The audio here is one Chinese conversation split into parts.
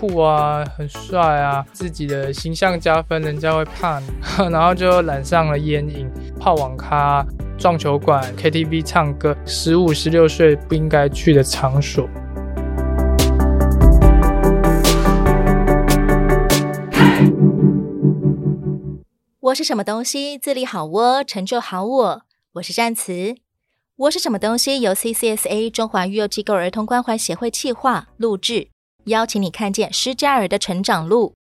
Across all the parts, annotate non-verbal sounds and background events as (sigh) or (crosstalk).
酷啊，很帅啊，自己的形象加分，人家会怕你，(laughs) 然后就染上了烟瘾，泡网咖、撞球馆、KTV 唱歌，十五、十六岁不应该去的场所。我是什么东西？自立好我，成就好我。我是战慈。我是什么东西？由 CCSA 中华育幼机构儿童关怀协会企划录制，邀请你看见失家儿的成长路。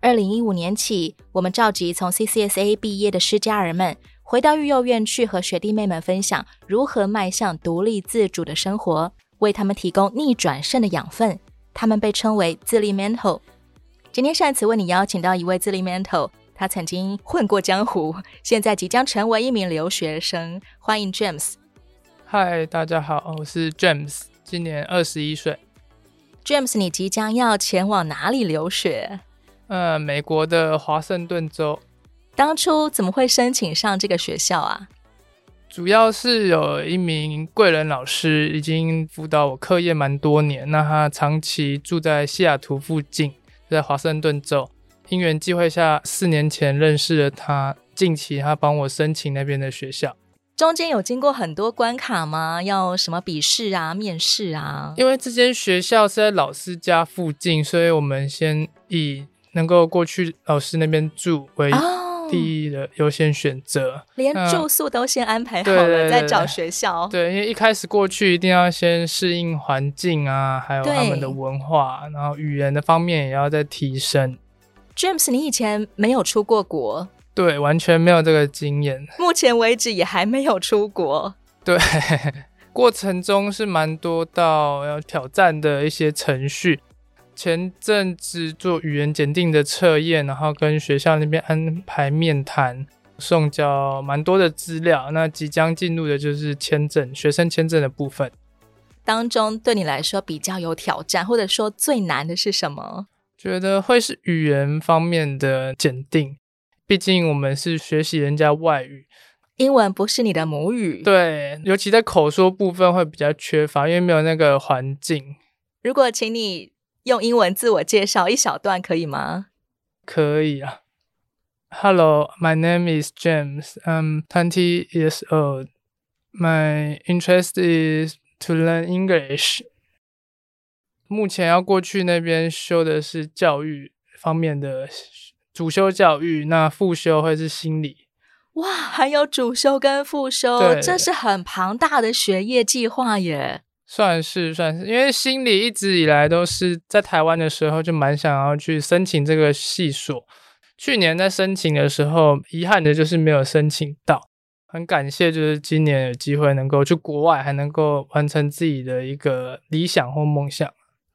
二零一五年起，我们召集从 CCSA 毕业的失家儿们，回到育幼院去和学弟妹们分享如何迈向独立自主的生活，为他们提供逆转胜的养分。他们被称为自立 mental。今天战慈为你邀请到一位自立 mental，。他曾经混过江湖，现在即将成为一名留学生。欢迎 James。嗨，大家好，我是 James，今年二十一岁。James，你即将要前往哪里留学？呃，美国的华盛顿州。当初怎么会申请上这个学校啊？主要是有一名贵人老师已经辅导我课业蛮多年，那他长期住在西雅图附近，在华盛顿州。因缘际会下，四年前认识了他。近期他帮我申请那边的学校，中间有经过很多关卡吗？要什么笔试啊、面试啊？因为这间学校是在老师家附近，所以我们先以能够过去老师那边住为第一的优先选择。哦，连住宿都先安排好了，再找学校。对，因为一开始过去一定要先适应环境啊，还有他们的文化，然后语言的方面也要再提升。James，你以前没有出过国？对，完全没有这个经验。目前为止也还没有出国。对，过程中是蛮多到要挑战的一些程序。前阵子做语言检定的测验，然后跟学校那边安排面谈，送交蛮多的资料。那即将进入的就是签证，学生签证的部分。当中对你来说比较有挑战，或者说最难的是什么？觉得会是语言方面的检定，毕竟我们是学习人家外语，英文不是你的母语。对，尤其在口说部分会比较缺乏，因为没有那个环境。如果请你用英文自我介绍一小段，可以吗？可以啊。Hello, my name is James. I'm twenty years old. My interest is to learn English. 目前要过去那边修的是教育方面的主修教育，那副修会是心理。哇，还有主修跟副修，这是很庞大的学业计划耶。算是算是，因为心理一直以来都是在台湾的时候就蛮想要去申请这个系所。去年在申请的时候，遗憾的就是没有申请到。很感谢，就是今年有机会能够去国外，还能够完成自己的一个理想或梦想。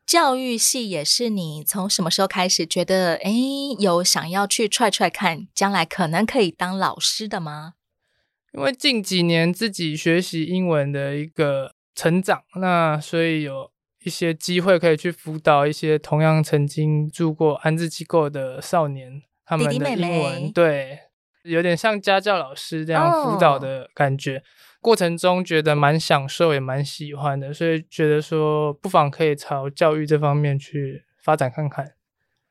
教育系也是你从什么时候开始觉得，诶，有想要去踹踹看，将来可能可以当老师的吗？因为近几年自己学习英文的一个成长，那所以有一些机会可以去辅导一些同样曾经住过安置机构的少年，他们的英文，对，有点像家教老师这样辅导的感觉。Oh. 过程中觉得蛮享受，也蛮喜欢的，所以觉得说不妨可以朝教育这方面去发展看看。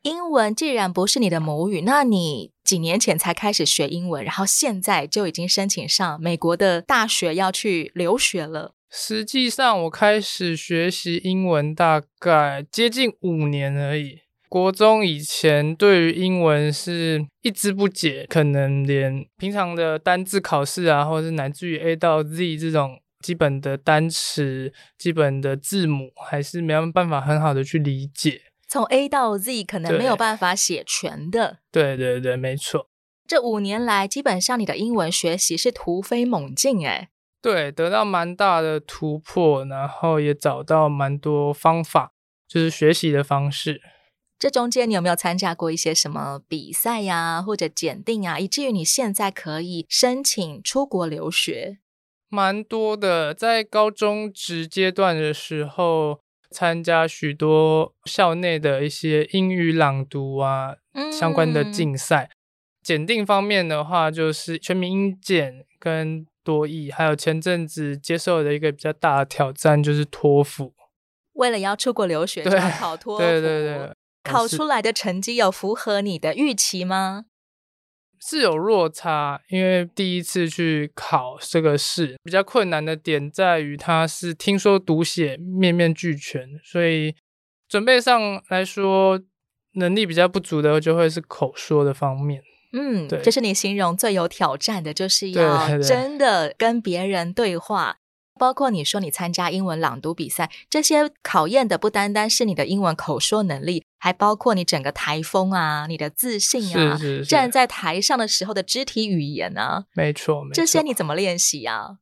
英文既然不是你的母语，那你几年前才开始学英文，然后现在就已经申请上美国的大学要去留学了。实际上，我开始学习英文大概接近五年而已。国中以前对于英文是一知不解，可能连平常的单字考试啊，或者是乃至于 A 到 Z 这种基本的单词、基本的字母，还是没有办法很好的去理解。从 A 到 Z 可能没有办法写全的。对对对，没错。这五年来，基本上你的英文学习是突飞猛进，哎。对，得到蛮大的突破，然后也找到蛮多方法，就是学习的方式。这中间你有没有参加过一些什么比赛呀，或者检定啊，以至于你现在可以申请出国留学？蛮多的，在高中职阶段的时候，参加许多校内的一些英语朗读啊、嗯、相关的竞赛。检定方面的话，就是全民英检跟多益，还有前阵子接受的一个比较大的挑战，就是托福。为了要出国留学，就要考托福。对对对。考出来的成绩有符合你的预期吗？是有落差，因为第一次去考这个试，比较困难的点在于它是听说读写面面俱全，所以准备上来说能力比较不足的就会是口说的方面。嗯，对，这是你形容最有挑战的，就是要真的跟别人对话。包括你说你参加英文朗读比赛，这些考验的不单单是你的英文口说能力，还包括你整个台风啊、你的自信啊，是是是，站在台上的时候的肢体语言啊，没错，没错。这些你怎么练习啊？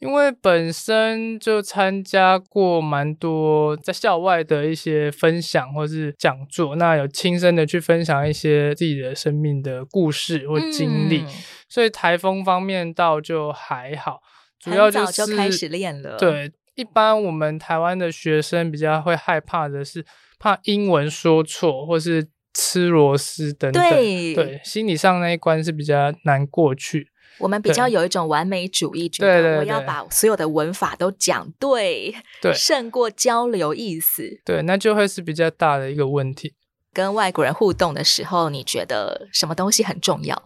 因为本身就参加过蛮多在校外的一些分享或是讲座，那有亲身的去分享一些自己的生命的故事或经历，嗯、所以台风方面倒就还好。主要就是就开始练了。对，一般我们台湾的学生比较会害怕的是怕英文说错，或是吃螺丝等等。对，对，心理上那一关是比较难过去。我们比较有一种完美主义，觉得我要把所有的文法都讲对，对，(laughs) 胜过交流意思。对，那就会是比较大的一个问题。跟外国人互动的时候，你觉得什么东西很重要？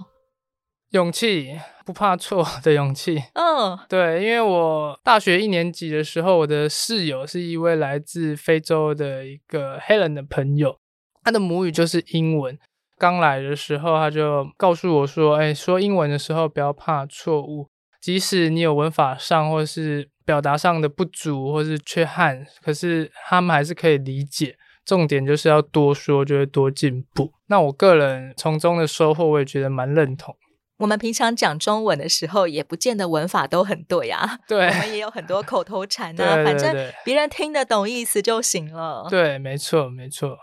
勇气，不怕错的勇气。嗯，oh. 对，因为我大学一年级的时候，我的室友是一位来自非洲的一个黑人的朋友，他的母语就是英文。刚来的时候，他就告诉我说：“哎，说英文的时候不要怕错误，即使你有文法上或是表达上的不足或是缺憾，可是他们还是可以理解。重点就是要多说，就会多进步。”那我个人从中的收获，我也觉得蛮认同。我们平常讲中文的时候，也不见得文法都很对啊。(laughs) 对，我们也有很多口头禅 (laughs) 啊，对对对，反正别人听得懂意思就行了。对，没错，没错。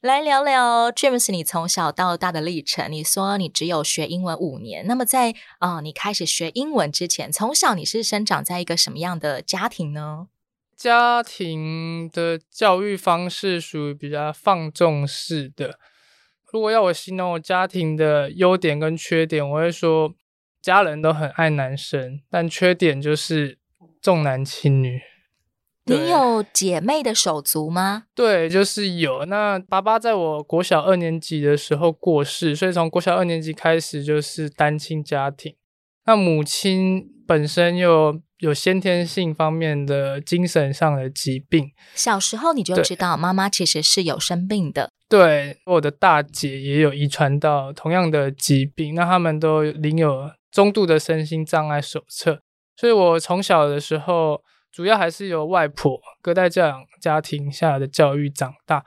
来聊聊 James，你从小到大的历程。你说你只有学英文五年，那么在啊、呃，你开始学英文之前，从小你是生长在一个什么样的家庭呢？家庭的教育方式属于比较放纵式的。如果要我形容我家庭的优点跟缺点，我会说家人都很爱男生，但缺点就是重男轻女。你有姐妹的手足吗？对，就是有。那爸爸在我国小二年级的时候过世，所以从国小二年级开始就是单亲家庭。那母亲本身又有先天性方面的精神上的疾病，小时候你就知道妈妈其实是有生病的。对，我的大姐也有遗传到同样的疾病，那他们都领有中度的身心障碍手册，所以我从小的时候主要还是由外婆隔代教养家庭下的教育长大。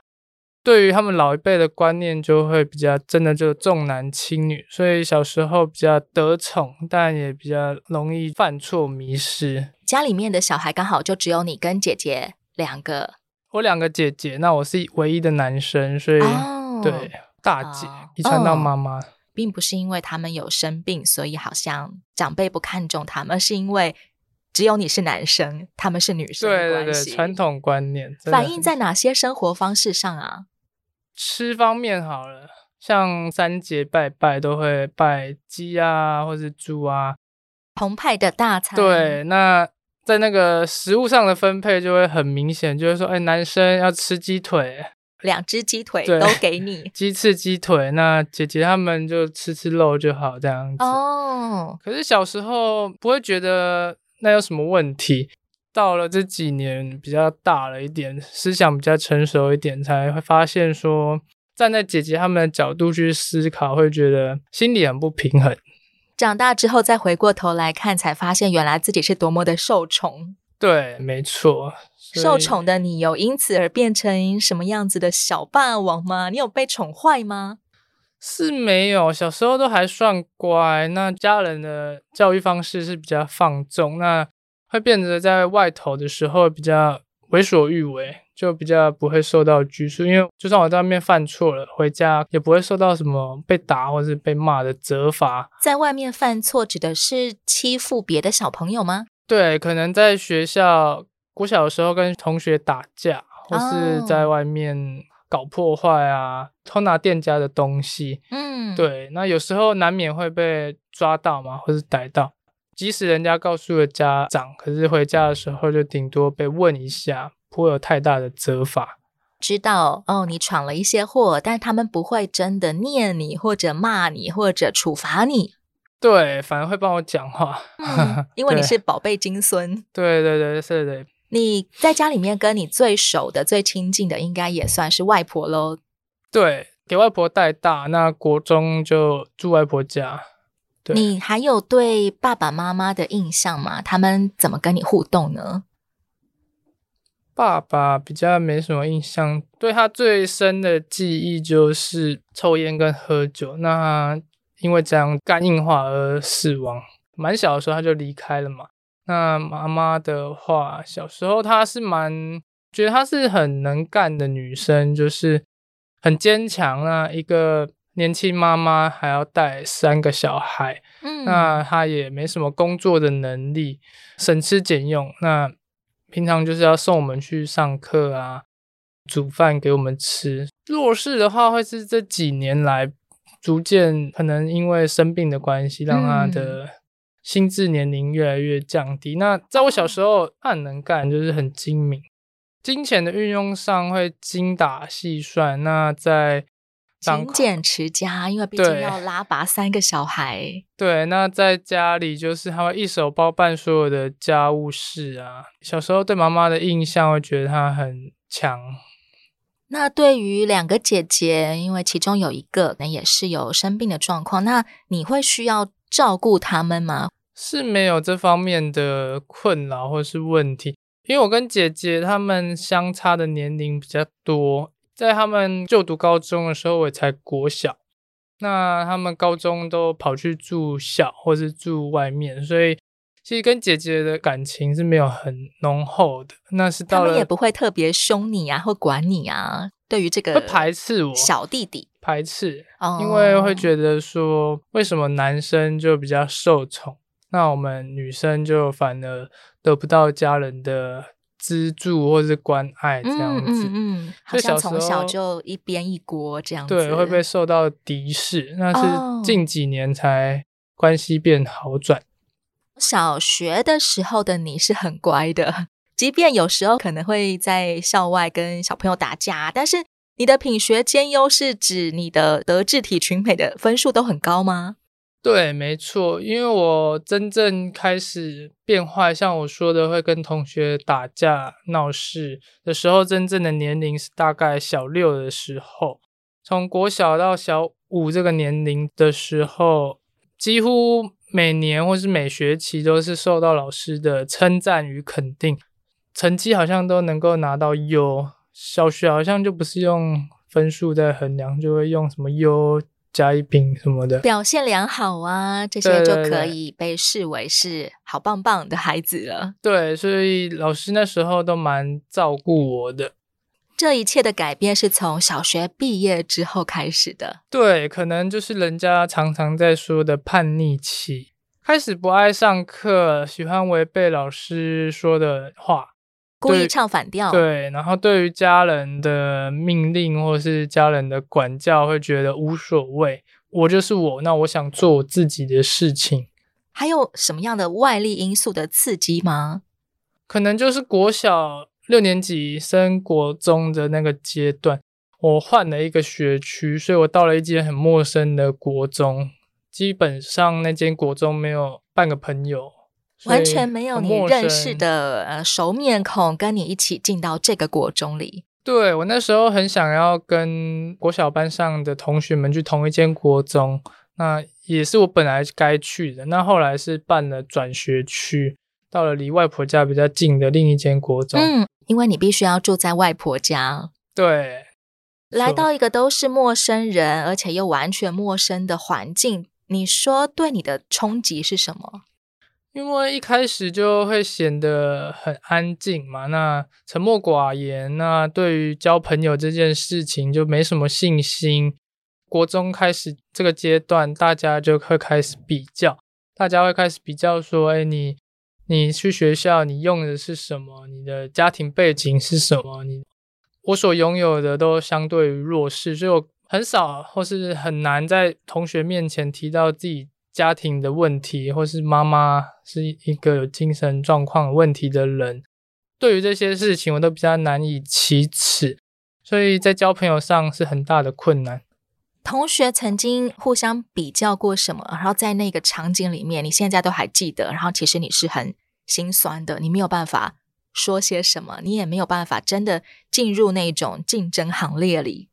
对于他们老一辈的观念，就会比较真的就重男轻女，所以小时候比较得宠，但也比较容易犯错迷失。家里面的小孩刚好就只有你跟姐姐两个，我两个姐姐，那我是唯一的男生，所以、oh, 对大姐遗传到妈妈，并不是因为他们有生病，所以好像长辈不看重他们，而是因为只有你是男生，他们是女生。对对对，传统观念反映在哪些生活方式上啊？吃方面好了，像三节拜拜都会拜鸡啊，或是猪啊，澎湃的大餐。对，那在那个食物上的分配就会很明显，就是说，哎，男生要吃鸡腿，两只鸡腿都给你，(laughs) 鸡翅鸡腿。那姐姐他们就吃吃肉就好，这样子。哦。可是小时候不会觉得那有什么问题。到了这几年比较大了一点，思想比较成熟一点，才会发现说，站在姐姐他们的角度去思考，会觉得心里很不平衡。长大之后再回过头来看，才发现原来自己是多么的受宠。对，没错。受宠的你有因此而变成什么样子的小霸王吗？你有被宠坏吗？是没有，小时候都还算乖。那家人的教育方式是比较放纵。那会变得在外头的时候比较为所欲为，就比较不会受到拘束。因为就算我在外面犯错了，回家也不会受到什么被打或是被骂的责罚。在外面犯错指的是欺负别的小朋友吗？对，可能在学校我小的时候跟同学打架，或是在外面搞破坏啊，哦、偷拿店家的东西。嗯，对，那有时候难免会被抓到嘛，或是逮到。即使人家告诉了家长，可是回家的时候就顶多被问一下，不会有太大的责罚。知道哦，你闯了一些祸，但他们不会真的念你，或者骂你，或者处罚你。对，反而会帮我讲话，嗯、因为你 (laughs) 是宝贝金孙。对对对，是的。你在家里面跟你最熟的、最亲近的，应该也算是外婆喽。对，给外婆带大，那国中就住外婆家。对。你还有对爸爸妈妈的印象吗？他们怎么跟你互动呢？爸爸比较没什么印象，对他最深的记忆就是抽烟跟喝酒。那因为这样肝硬化而死亡，蛮小的时候他就离开了嘛。那妈妈的话，小时候她是蛮觉得她是很能干的女生，就是很坚强。啊一个年轻妈妈还要带三个小孩，嗯，那她也没什么工作的能力，省吃俭用。那平常就是要送我们去上课啊，煮饭给我们吃。弱势的话，会是这几年来。逐渐可能因为生病的关系，让她的心智年龄越来越降低。嗯、那在我小时候，他很能干，就是很精明，金钱的运用上会精打细算。那在勤俭持家，因为毕竟要拉拔三个小孩。对，那在家里就是他会一手包办所有的家务事啊。小时候对妈妈的印象会觉得她很强。那对于两个姐姐，因为其中有一个呢也是有生病的状况，那你会需要照顾他们吗？是没有这方面的困扰或是问题，因为我跟姐姐她们相差的年龄比较多，在他们就读高中的时候，我也才国小，那他们高中都跑去住校或是住外面，所以。其实跟姐姐的感情是没有很浓厚的，那是到了，他们也不会特别凶你啊，或管你啊。对于这个，会排斥我小弟弟，排斥，因为会觉得说，为什么男生就比较受宠，那我们女生就反而得不到家人的资助或是关爱这样子。嗯嗯，好像从小就一边一锅这样子，对，会被受到敌视。那是近几年才关系变好转。小学的时候的你是很乖的，即便有时候可能会在校外跟小朋友打架，但是你的品学兼优是指你的德智体群美的分数都很高吗？对，没错，因为我真正开始变坏，像我说的会跟同学打架闹事的时候，真正的年龄是大概小六的时候，从国小到小五这个年龄的时候，几乎。每年或是每学期都是受到老师的称赞与肯定，成绩好像都能够拿到优。小学好像就不是用分数在衡量，就会用什么优加一饼什么的。表现良好啊，这些就可以被视为是好棒棒的孩子了。对，所以老师那时候都蛮照顾我的。这一切的改变是从小学毕业之后开始的。对，可能就是人家常常在说的叛逆期，开始不爱上课，喜欢违背老师说的话，故意唱反调。对，然后对于家人的命令或是家人的管教，会觉得无所谓。我就是我，那我想做我自己的事情。还有什么样的外力因素的刺激吗？可能就是国小。六年级升国中的那个阶段，我换了一个学区，所以我到了一间很陌生的国中，基本上那间国中没有半个朋友，完全没有你认识的呃熟面孔跟你一起进到这个国中里。对，我那时候很想要跟国小班上的同学们去同一间国中，那也是我本来该去的，那后来是办了转学区，到了离外婆家比较近的另一间国中。嗯。因为你必须要住在外婆家，对，来到一个都是陌生人，而且又完全陌生的环境，你说对你的冲击是什么？因为一开始就会显得很安静嘛，那沉默寡言，那对于交朋友这件事情就没什么信心。国中开始这个阶段，大家就会开始比较，大家会开始比较说，哎，你。你去学校，你用的是什么？你的家庭背景是什么？你我所拥有的都相对于弱势，所以我很少或是很难在同学面前提到自己家庭的问题，或是妈妈是一个有精神状况问题的人。对于这些事情，我都比较难以启齿，所以在交朋友上是很大的困难。同学曾经互相比较过什么？然后在那个场景里面，你现在都还记得？然后其实你是很心酸的，你没有办法说些什么，你也没有办法真的进入那种竞争行列里。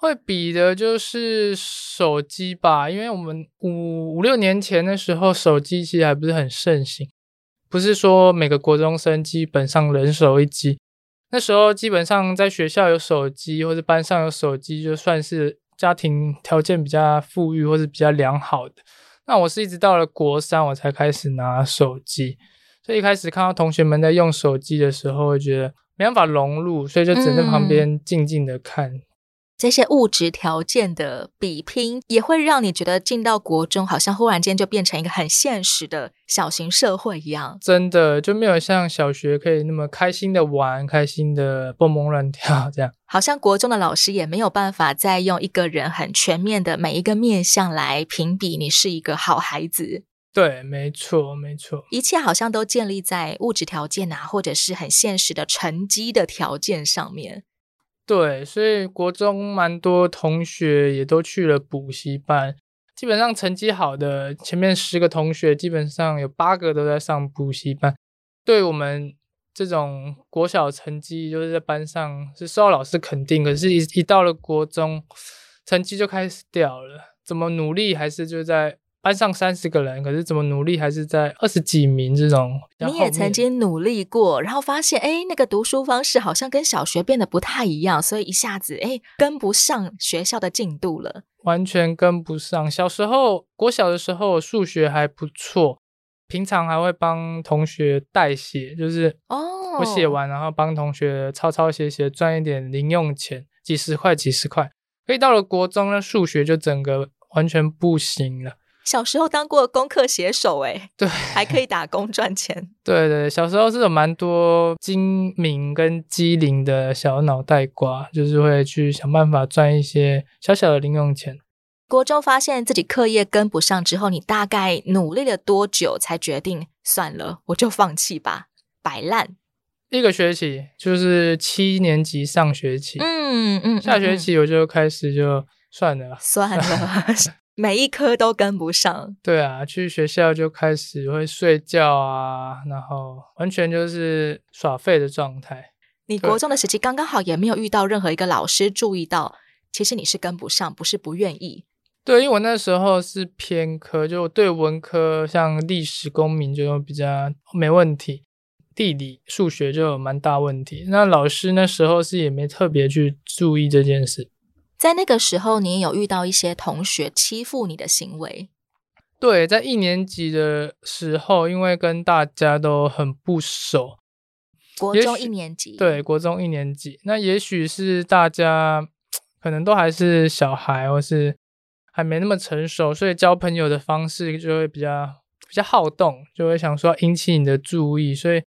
会比的就是手机吧，因为我们五五六年前的时候，手机其实还不是很盛行，不是说每个国中生基本上人手一机。那时候基本上在学校有手机或者班上有手机，就算是家庭条件比较富裕或是比较良好的。那我是一直到了国三我才开始拿手机，所以一开始看到同学们在用手机的时候，会觉得没办法融入，所以就只能在旁边静静的看。嗯这些物质条件的比拼，也会让你觉得进到国中，好像忽然间就变成一个很现实的小型社会一样。真的就没有像小学可以那么开心的玩，开心的蹦蹦乱跳这样。好像国中的老师也没有办法再用一个人很全面的每一个面向来评比你是一个好孩子。对，没错，没错。一切好像都建立在物质条件啊，或者是很现实的成绩的条件上面。对，所以国中蛮多同学也都去了补习班，基本上成绩好的前面十个同学，基本上有八个都在上补习班。对我们这种国小成绩，就是在班上是受到老师肯定，可是一，一一到了国中，成绩就开始掉了，怎么努力还是就在。班上三十个人，可是怎么努力还是在二十几名这种。你也曾经努力过，然后发现，哎，那个读书方式好像跟小学变得不太一样，所以一下子，哎，跟不上学校的进度了。完全跟不上。小时候，国小的时候，数学还不错，平常还会帮同学代写，就是哦，我写完，然后帮同学抄抄写写，赚一点零用钱，几十块，几十块。可以到了国中呢，数学就整个完全不行了。小时候当过功课写手，哎，对，还可以打工赚钱。(laughs) 对对，小时候是有蛮多精明跟机灵的小脑袋瓜，就是会去想办法赚一些小小的零用钱。国中发现自己课业跟不上之后，你大概努力了多久才决定算了，我就放弃吧，摆烂？一个学期，就是七年级上学期。嗯嗯，嗯，下学期我就开始就算了，算了。(laughs) 每一科都跟不上，对啊，去学校就开始会睡觉啊，然后完全就是耍废的状态。你国中的时期刚刚好，也没有遇到任何一个老师注意到，其实你是跟不上，不是不愿意。对，因为我那时候是偏科，就对文科像历史、公民就比较没问题，地理、数学就有蛮大问题。那老师那时候是也没特别去注意这件事。在那个时候，你也有遇到一些同学欺负你的行为。对，在一年级的时候，因为跟大家都很不熟。国中一年级。对，国中一年级。那也许是大家可能都还是小孩，或是还没那么成熟，所以交朋友的方式就会比较比较好动，就会想说引起你的注意，所以。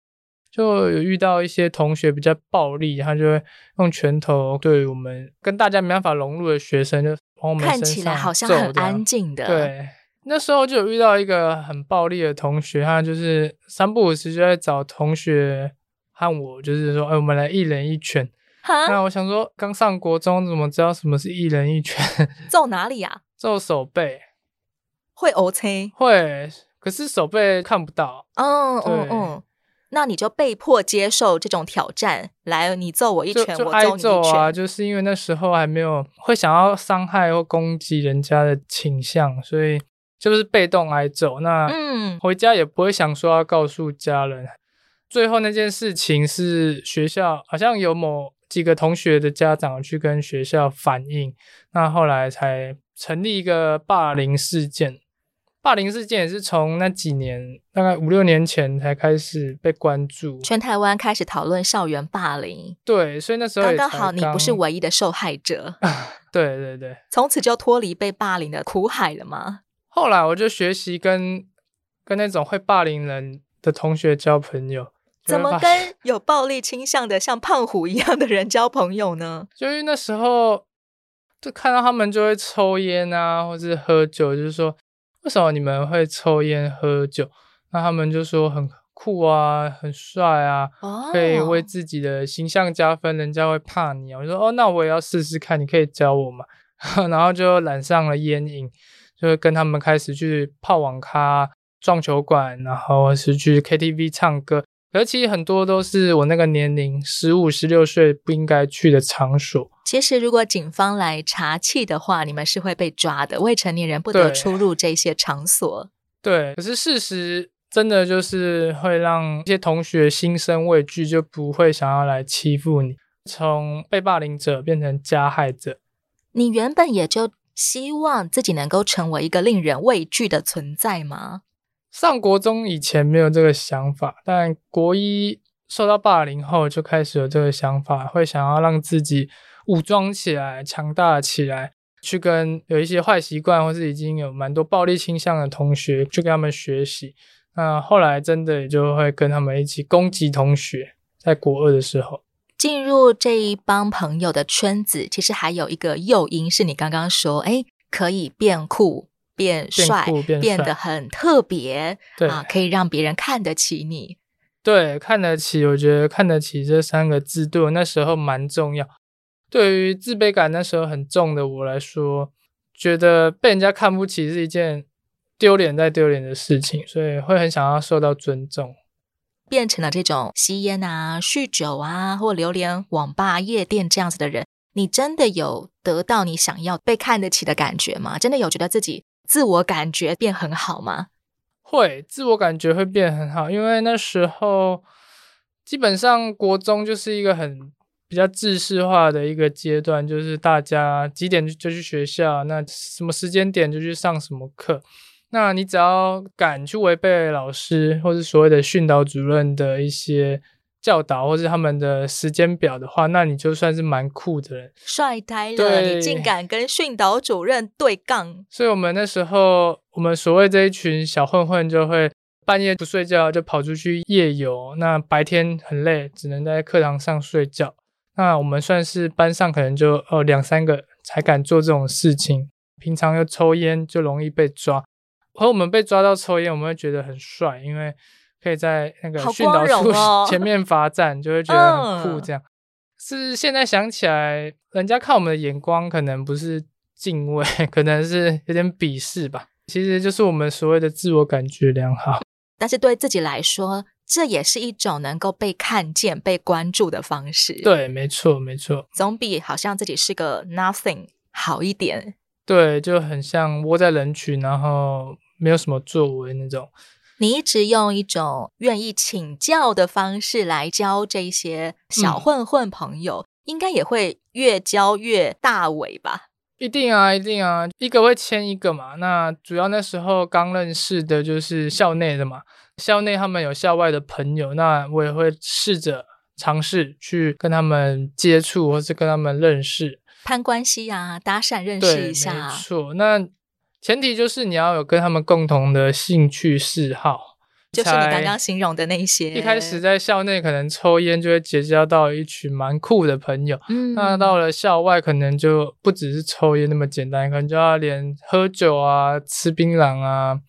就有遇到一些同学比较暴力，他就会用拳头对我们跟大家没办法融入的学生，就往我们身上看起来好像很安静的。对，那时候就有遇到一个很暴力的同学，他就是三不五时就在找同学和我，就是说，哎，我们来一人一拳。哈那我想说，刚上国中怎么知道什么是一人一拳？(laughs) 揍哪里啊？揍手背。会黑青？会，可是手背看不到。哦哦哦。那你就被迫接受这种挑战，来，你揍我一拳，我揍你一拳。啊，就是因为那时候还没有会想要伤害或攻击人家的倾向，所以就是被动挨揍。那嗯，回家也不会想说要告诉家人。最后那件事情是学校好像有某几个同学的家长去跟学校反映，那后来才成立一个霸凌事件。霸凌事件也是从那几年，大概五六年前才开始被关注，全台湾开始讨论校园霸凌。对，所以那时候刚刚好，你不是唯一的受害者。(laughs) 对对对，从此就脱离被霸凌的苦海了吗？后来我就学习跟跟那种会霸凌人的同学交朋友。怎么跟有暴力倾向的像胖虎一样的人交朋友呢？(laughs) 就因为那时候就看到他们就会抽烟啊，或是喝酒，就是说。为什么你们会抽烟喝酒？那他们就说很酷啊，很帅啊，哦，可以为自己的形象加分，人家会怕你啊。我就说哦，那我也要试试看，你可以教我吗？(laughs) 然后就染上了烟瘾，就跟他们开始去泡网咖、撞球馆，然后是去 KTV 唱歌。而其实很多都是我那个年龄，十五、十六岁不应该去的场所。其实如果警方来查气的话，你们是会被抓的。未成年人不得出入这些场所。对，可是事实真的就是会让一些同学心生畏惧，就不会想要来欺负你，从被霸凌者变成加害者。你原本也就希望自己能够成为一个令人畏惧的存在吗？上国中以前没有这个想法，但国一受到霸凌后就开始有这个想法，会想要让自己武装起来、强大起来，去跟有一些坏习惯或是已经有蛮多暴力倾向的同学去跟他们学习。那后来真的也就会跟他们一起攻击同学，在国二的时候进入这一帮朋友的圈子，其实还有一个诱因是你刚刚说，哎，可以变酷。变帅，变得很特别，对啊，可以让别人看得起你。对，看得起，我觉得看得起这三个字对我那时候蛮重要。对于自卑感那时候很重的我来说，觉得被人家看不起是一件丢脸再丢脸的事情，所以会很想要受到尊重。变成了这种吸烟啊、酗酒啊，或流连网吧、夜店这样子的人，你真的有得到你想要被看得起的感觉吗？真的有觉得自己？自我感觉变很好吗？会，自我感觉会变很好，因为那时候基本上国中就是一个很比较制式化的一个阶段，就是大家几点就去学校，那什么时间点就去上什么课，那你只要敢去违背老师或是所谓的训导主任的一些。教导或是他们的时间表的话，那你就算是蛮酷的人，帅呆了！你竟敢跟训导主任对杠。所以，我们那时候，我们所谓这一群小混混，就会半夜不睡觉，就跑出去夜游。那白天很累，只能在课堂上睡觉。那我们算是班上可能就哦两三个才敢做这种事情。平常又抽烟，就容易被抓。和我们被抓到抽烟，我们会觉得很帅，因为。可以在那个训导处 (laughs) 前面罚站，就会觉得很酷。这样、嗯、是现在想起来，人家看我们的眼光可能不是敬畏，(laughs) 可能是有点鄙视吧。其实就是我们所谓的自我感觉良好。但是对自己来说，这也是一种能够被看见、被关注的方式。对，没错，没错，总比好像自己是个 nothing 好一点。对，就很像窝在人群，然后没有什么作为那种。你一直用一种愿意请教的方式来教这些小混混朋友，嗯、应该也会越教越大尾吧？一定啊，一定啊，一个会牵一个嘛。那主要那时候刚认识的就是校内的嘛，校内他们有校外的朋友，那我也会试着尝试去跟他们接触，或是跟他们认识，攀关系啊，搭讪认识一下。没错，那。前提就是你要有跟他们共同的兴趣嗜好，就是你刚刚形容的那一些。一开始在校内可能抽烟就会结交到一群蛮酷的朋友，嗯，那到了校外可能就不只是抽烟那么简单，可能就要连喝酒啊、吃槟榔啊、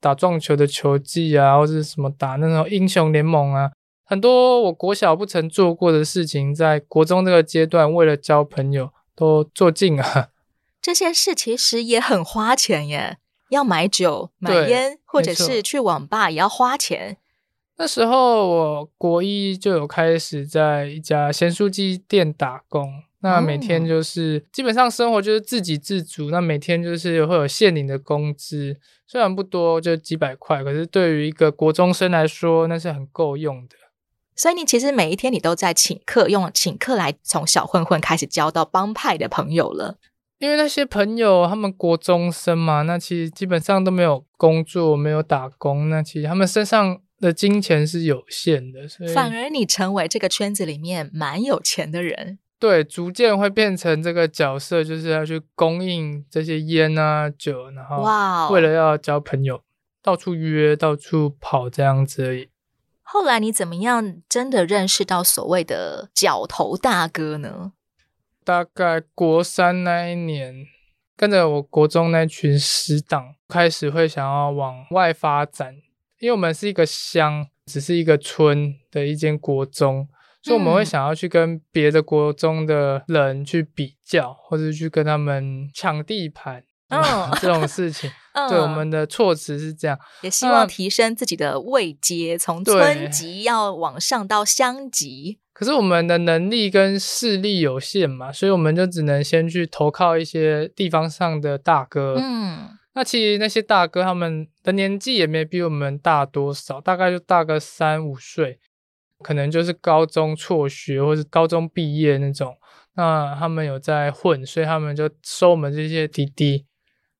打撞球的球技啊，或者什么打那种英雄联盟啊，很多我国小不曾做过的事情，在国中这个阶段为了交朋友都做尽了。这些事其实也很花钱耶，要买酒、买烟，或者是去网吧也要花钱。那时候我国一就有开始在一家咸酥鸡店打工，那每天就是、嗯、基本上生活就是自给自足，那每天就是会有现领的工资，虽然不多，就几百块，可是对于一个国中生来说，那是很够用的。所以你其实每一天你都在请客，用请客来从小混混开始交到帮派的朋友了。因为那些朋友，他们国中生嘛，那其实基本上都没有工作，没有打工，那其实他们身上的金钱是有限的，所以反而你成为这个圈子里面蛮有钱的人。对，逐渐会变成这个角色，就是要去供应这些烟啊酒，然后哇，为了要交朋友，到处约，到处跑这样子而已。后来你怎么样真的认识到所谓的角头大哥呢？大概国三那一年，跟着我国中那群死党开始会想要往外发展，因为我们是一个乡，只是一个村的一间国中，所以我们会想要去跟别的国中的人去比较，嗯、或者去跟他们抢地盘。嗯，(laughs) 这种事情，嗯、对我们的措辞是这样，也希望提升自己的位阶，从村级要往上到乡级。可是我们的能力跟势力有限嘛，所以我们就只能先去投靠一些地方上的大哥。嗯，那其实那些大哥他们的年纪也没比我们大多少，大概就大个三五岁，可能就是高中辍学或是高中毕业那种。那他们有在混，所以他们就收我们这些弟弟。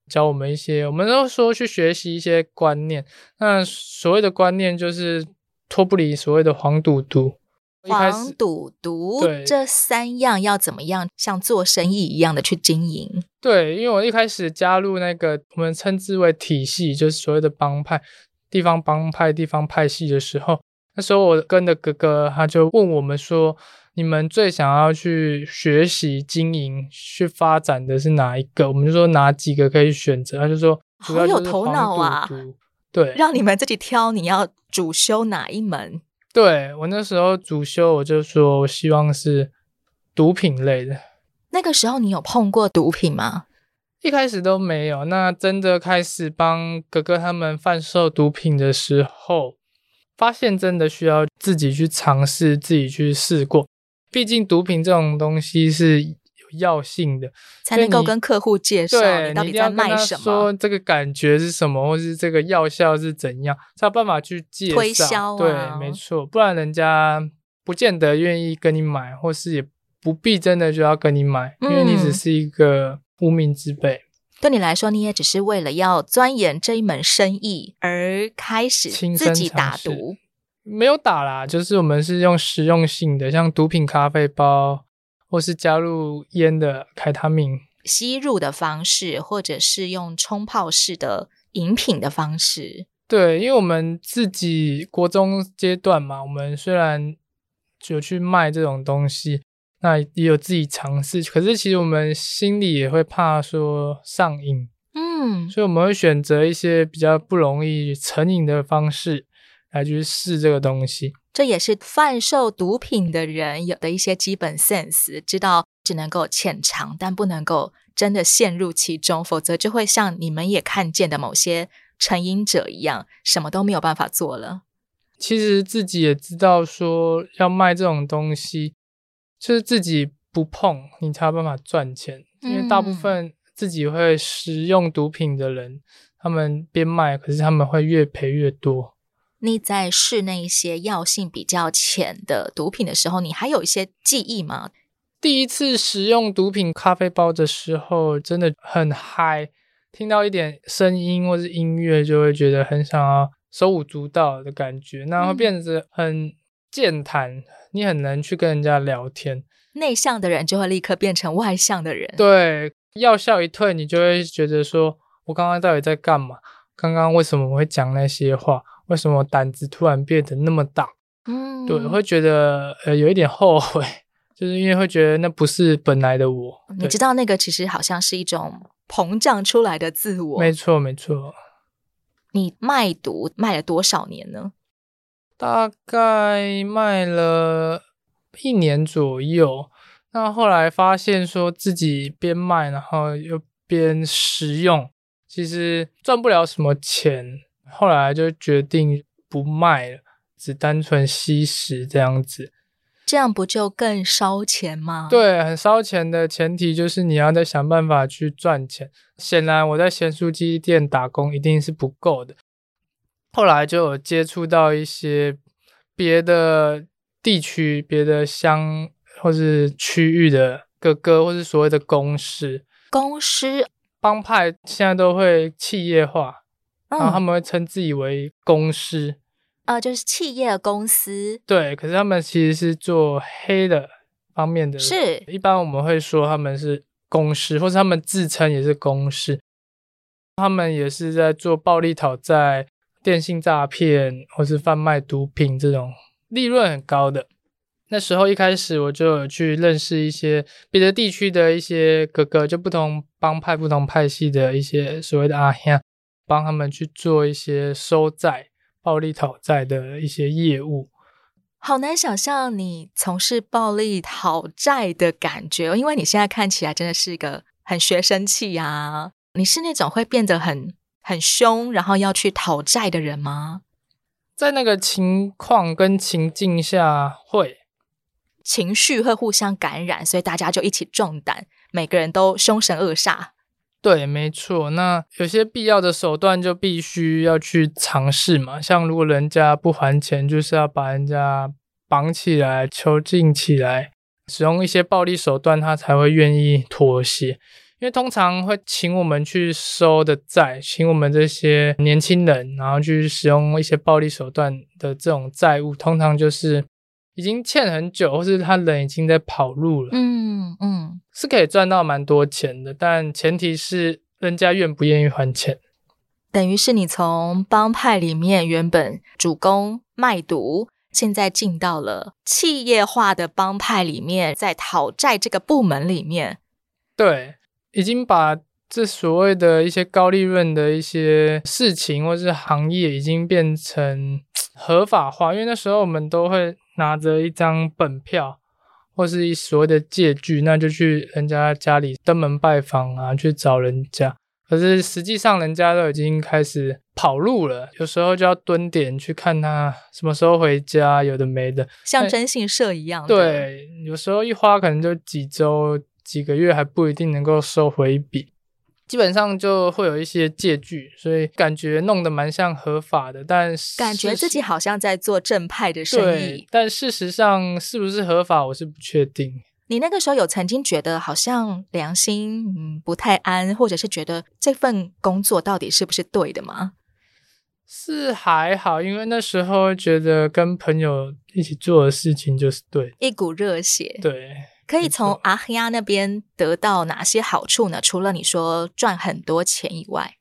教我们一些，我们都说去学习一些观念。那所谓的观念，就是脱不离所谓的黄赌毒。黄赌毒，这三样要怎么样像做生意一样的去经营？对，因为我一开始加入那个我们称之为体系，就是所谓的帮派、地方帮派、地方派系的时候，那时候我跟的哥哥他就问我们说。你们最想要去学习经营、去发展的是哪一个？我们就说哪几个可以选择。他就说，好有头脑啊！对，让你们自己挑，你要主修哪一门？对，我那时候主修，我就说我希望是毒品类的。那个时候你有碰过毒品吗？一开始都没有。那真的开始帮哥哥他们贩售毒品的时候，发现真的需要自己去尝试，自己去试过。毕竟毒品这种东西是有药性的，才能够跟客户介绍你到底在卖什么，说这个感觉是什么，或是这个药效是怎样，才有办法去介绍。推销啊。对，没错，不然人家不见得愿意跟你买，或是也不必真的就要跟你买，因为你只是一个无名之辈。嗯。对你来说，你也只是为了要钻研这一门生意而开始自己打毒。没有打啦，就是我们是用实用性的，像毒品咖啡包，或是加入烟的开他命吸入的方式，或者是用冲泡式的饮品的方式。对，因为我们自己国中阶段嘛，我们虽然有去卖这种东西，那也有自己尝试，可是其实我们心里也会怕说上瘾，嗯，所以我们会选择一些比较不容易成瘾的方式。来去试这个东西，这也是贩售毒品的人有的一些基本 sense，知道只能够浅尝，但不能够真的陷入其中，否则就会像你们也看见的某些成瘾者一样，什么都没有办法做了。其实自己也知道，说要卖这种东西，就是自己不碰，你才有办法赚钱。因为大部分自己会食用毒品的人，他们边卖，可是他们会越赔越多。你在试那一些药性比较浅的毒品的时候，你还有一些记忆吗？第一次使用毒品咖啡包的时候，真的很嗨，听到一点声音或是音乐，就会觉得很想要手舞足蹈的感觉，那会变得很健谈，你很难去跟人家聊天。内向的人就会立刻变成外向的人。对，药效一退，你就会觉得说，我刚刚到底在干嘛？刚刚为什么我会讲那些话？为什么胆子突然变得那么大？嗯，对，会觉得呃有一点后悔，(laughs) 就是因为会觉得那不是本来的我。你知道那个其实好像是一种膨胀出来的自我。没错，没错。你卖毒卖了多少年呢？大概卖了一年左右。那后来发现说自己边卖，然后又边食用，其实赚不了什么钱。后来就决定不卖了，只单纯吸食这样子。这样不就更烧钱吗？对，很烧钱的前提就是你要再想办法去赚钱。显然我在咸酥鸡店打工一定是不够的。后来就有接触到一些别的地区、别的乡或是区域的哥哥，或是所谓的公司。公司帮派现在都会企业化。然后他们会称自己为公司，啊、嗯呃，就是企业公司。对，可是他们其实是做黑的方面的。是，一般我们会说他们是公司，或是他们自称也是公司。他们也是在做暴力讨债、电信诈骗，或是贩卖毒品这种利润很高的。那时候一开始我就有去认识一些别的地区的一些哥哥，就不同帮派、不同派系的一些所谓的阿兄。帮他们去做一些收债，暴力讨债的一些业务。好难想象你从事暴力讨债的感觉，因为你现在看起来真的是一个很学生气啊！你是那种会变得很很凶，然后要去讨债的人吗？在那个情况跟情境下会，情绪会互相感染，所以大家就一起壮胆，每个人都凶神恶煞。对，没错。那有些必要的手段就必须要去尝试嘛。像如果人家不还钱，就是要把人家绑起来、囚禁起来，使用一些暴力手段，他才会愿意妥协。因为通常会请我们去收的债，请我们这些年轻人，然后去使用一些暴力手段的这种债务，通常就是已经欠很久，或是他人已经在跑路了。嗯嗯，是可以赚到蛮多钱的，但前提是人家愿不愿意还钱。等于是你从帮派里面原本主攻卖毒，现在进到了企业化的帮派里面，在讨债这个部门里面。对。已经把这所谓的一些高利润的一些事情或是行业，已经变成合法化。因为那时候我们都会拿着一张本票，或是一所谓的借据，那就去人家家里登门拜访啊，去找人家。可是实际上人家都已经开始跑路了，有时候就要蹲点去看他什么时候回家，有的没的，像征信社一样。对，有时候一花可能就几周。几个月还不一定能够收回一笔，基本上就会有一些借据，所以感觉弄得蛮像合法的，但感觉自己好像在做正派的生意。但事实上是不是合法，我是不确定。你那个时候有曾经觉得好像良心嗯不太安，或者是觉得这份工作到底是不是对的吗？是还好，因为那时候觉得跟朋友一起做的事情就是对，一股热血，对。可以从阿黑亚那边得到哪些好处呢？除了你说赚很多钱以外，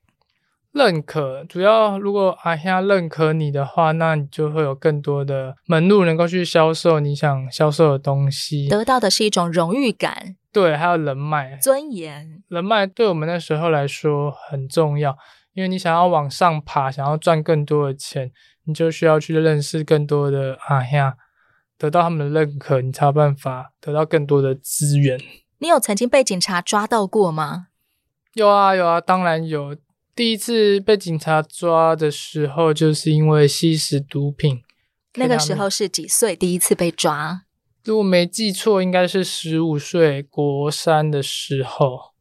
认可。主要如果阿黑亚认可你的话，那你就会有更多的门路能够去销售你想销售的东西。得到的是一种荣誉感，对，还有人脉、尊严。人脉对我们那时候来说很重要，因为你想要往上爬，想要赚更多的钱，你就需要去认识更多的阿黑亚。得到他们的认可，你才有办法得到更多的资源。你有曾经被警察抓到过吗？有啊，有啊，当然有。第一次被警察抓的时候，就是因为吸食毒品。那个时候是几岁？第一次被抓？如果没记错，应该是十五岁，国三的时候，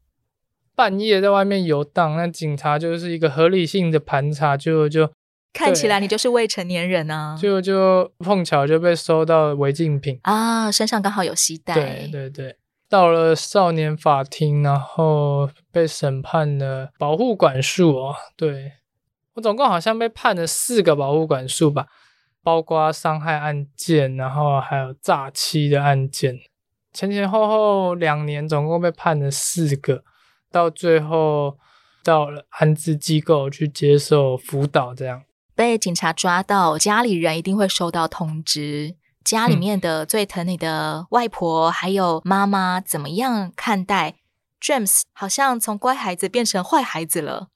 半夜在外面游荡，那警察就是一个合理性的盘查，就就。看起来你就是未成年人啊！就就碰巧就被收到违禁品啊，身上刚好有吸带。对对对，到了少年法庭，然后被审判了保护管束哦。对，我总共好像被判了四个保护管束吧，包括伤害案件，然后还有诈欺的案件，前前后后两年，总共被判了四个，到最后到了安置机构去接受辅导，这样。被警察抓到，家里人一定会收到通知。家里面的最疼你的外婆还有妈妈，怎么样看待 James？好像从乖孩子变成坏孩子了。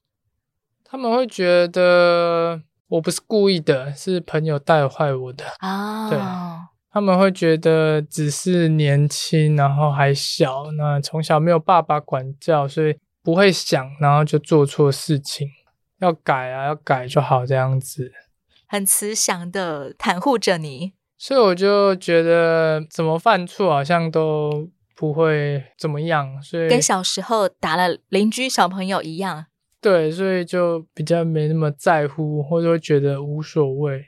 他们会觉得我不是故意的，是朋友带坏我的啊。对，他们会觉得只是年轻，然后还小，那从小没有爸爸管教，所以不会想，然后就做错事情。要改啊，要改就好，这样子，很慈祥的袒护着你，所以我就觉得怎么犯错好像都不会怎么样，所以跟小时候打了邻居小朋友一样，对，所以就比较没那么在乎，或者会觉得无所谓。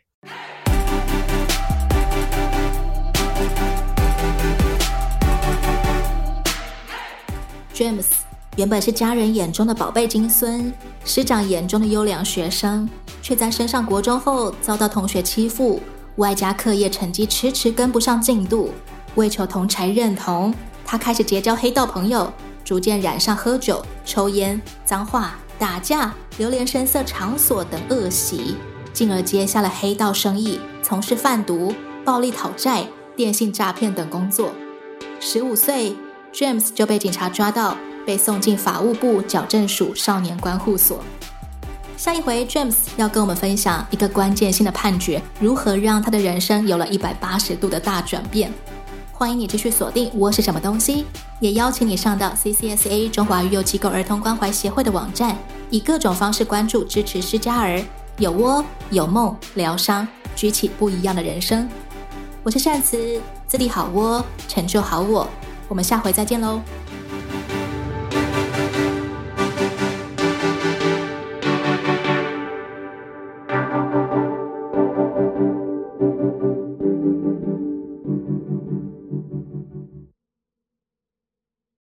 James。原本是家人眼中的宝贝金孙，师长眼中的优良学生，却在升上国中后遭到同学欺负，外加课业成绩迟迟跟不上进度。为求同侪认同，他开始结交黑道朋友，逐渐染上喝酒、抽烟、脏话、打架、流连声色场所等恶习，进而接下了黑道生意，从事贩毒、暴力讨债、电信诈骗等工作。十五岁，James 就被警察抓到。被送进法务部矫正署少年关护所。下一回，James 要跟我们分享一个关键性的判决，如何让他的人生有了一百八十度的大转变。欢迎你继续锁定《窝是什么东西》，也邀请你上到 CCSA 中华育幼机构儿童关怀协会的网站，以各种方式关注支持失家儿，有窝有梦疗伤，举起不一样的人生。我是善慈，自立好窝，成就好我。我们下回再见喽。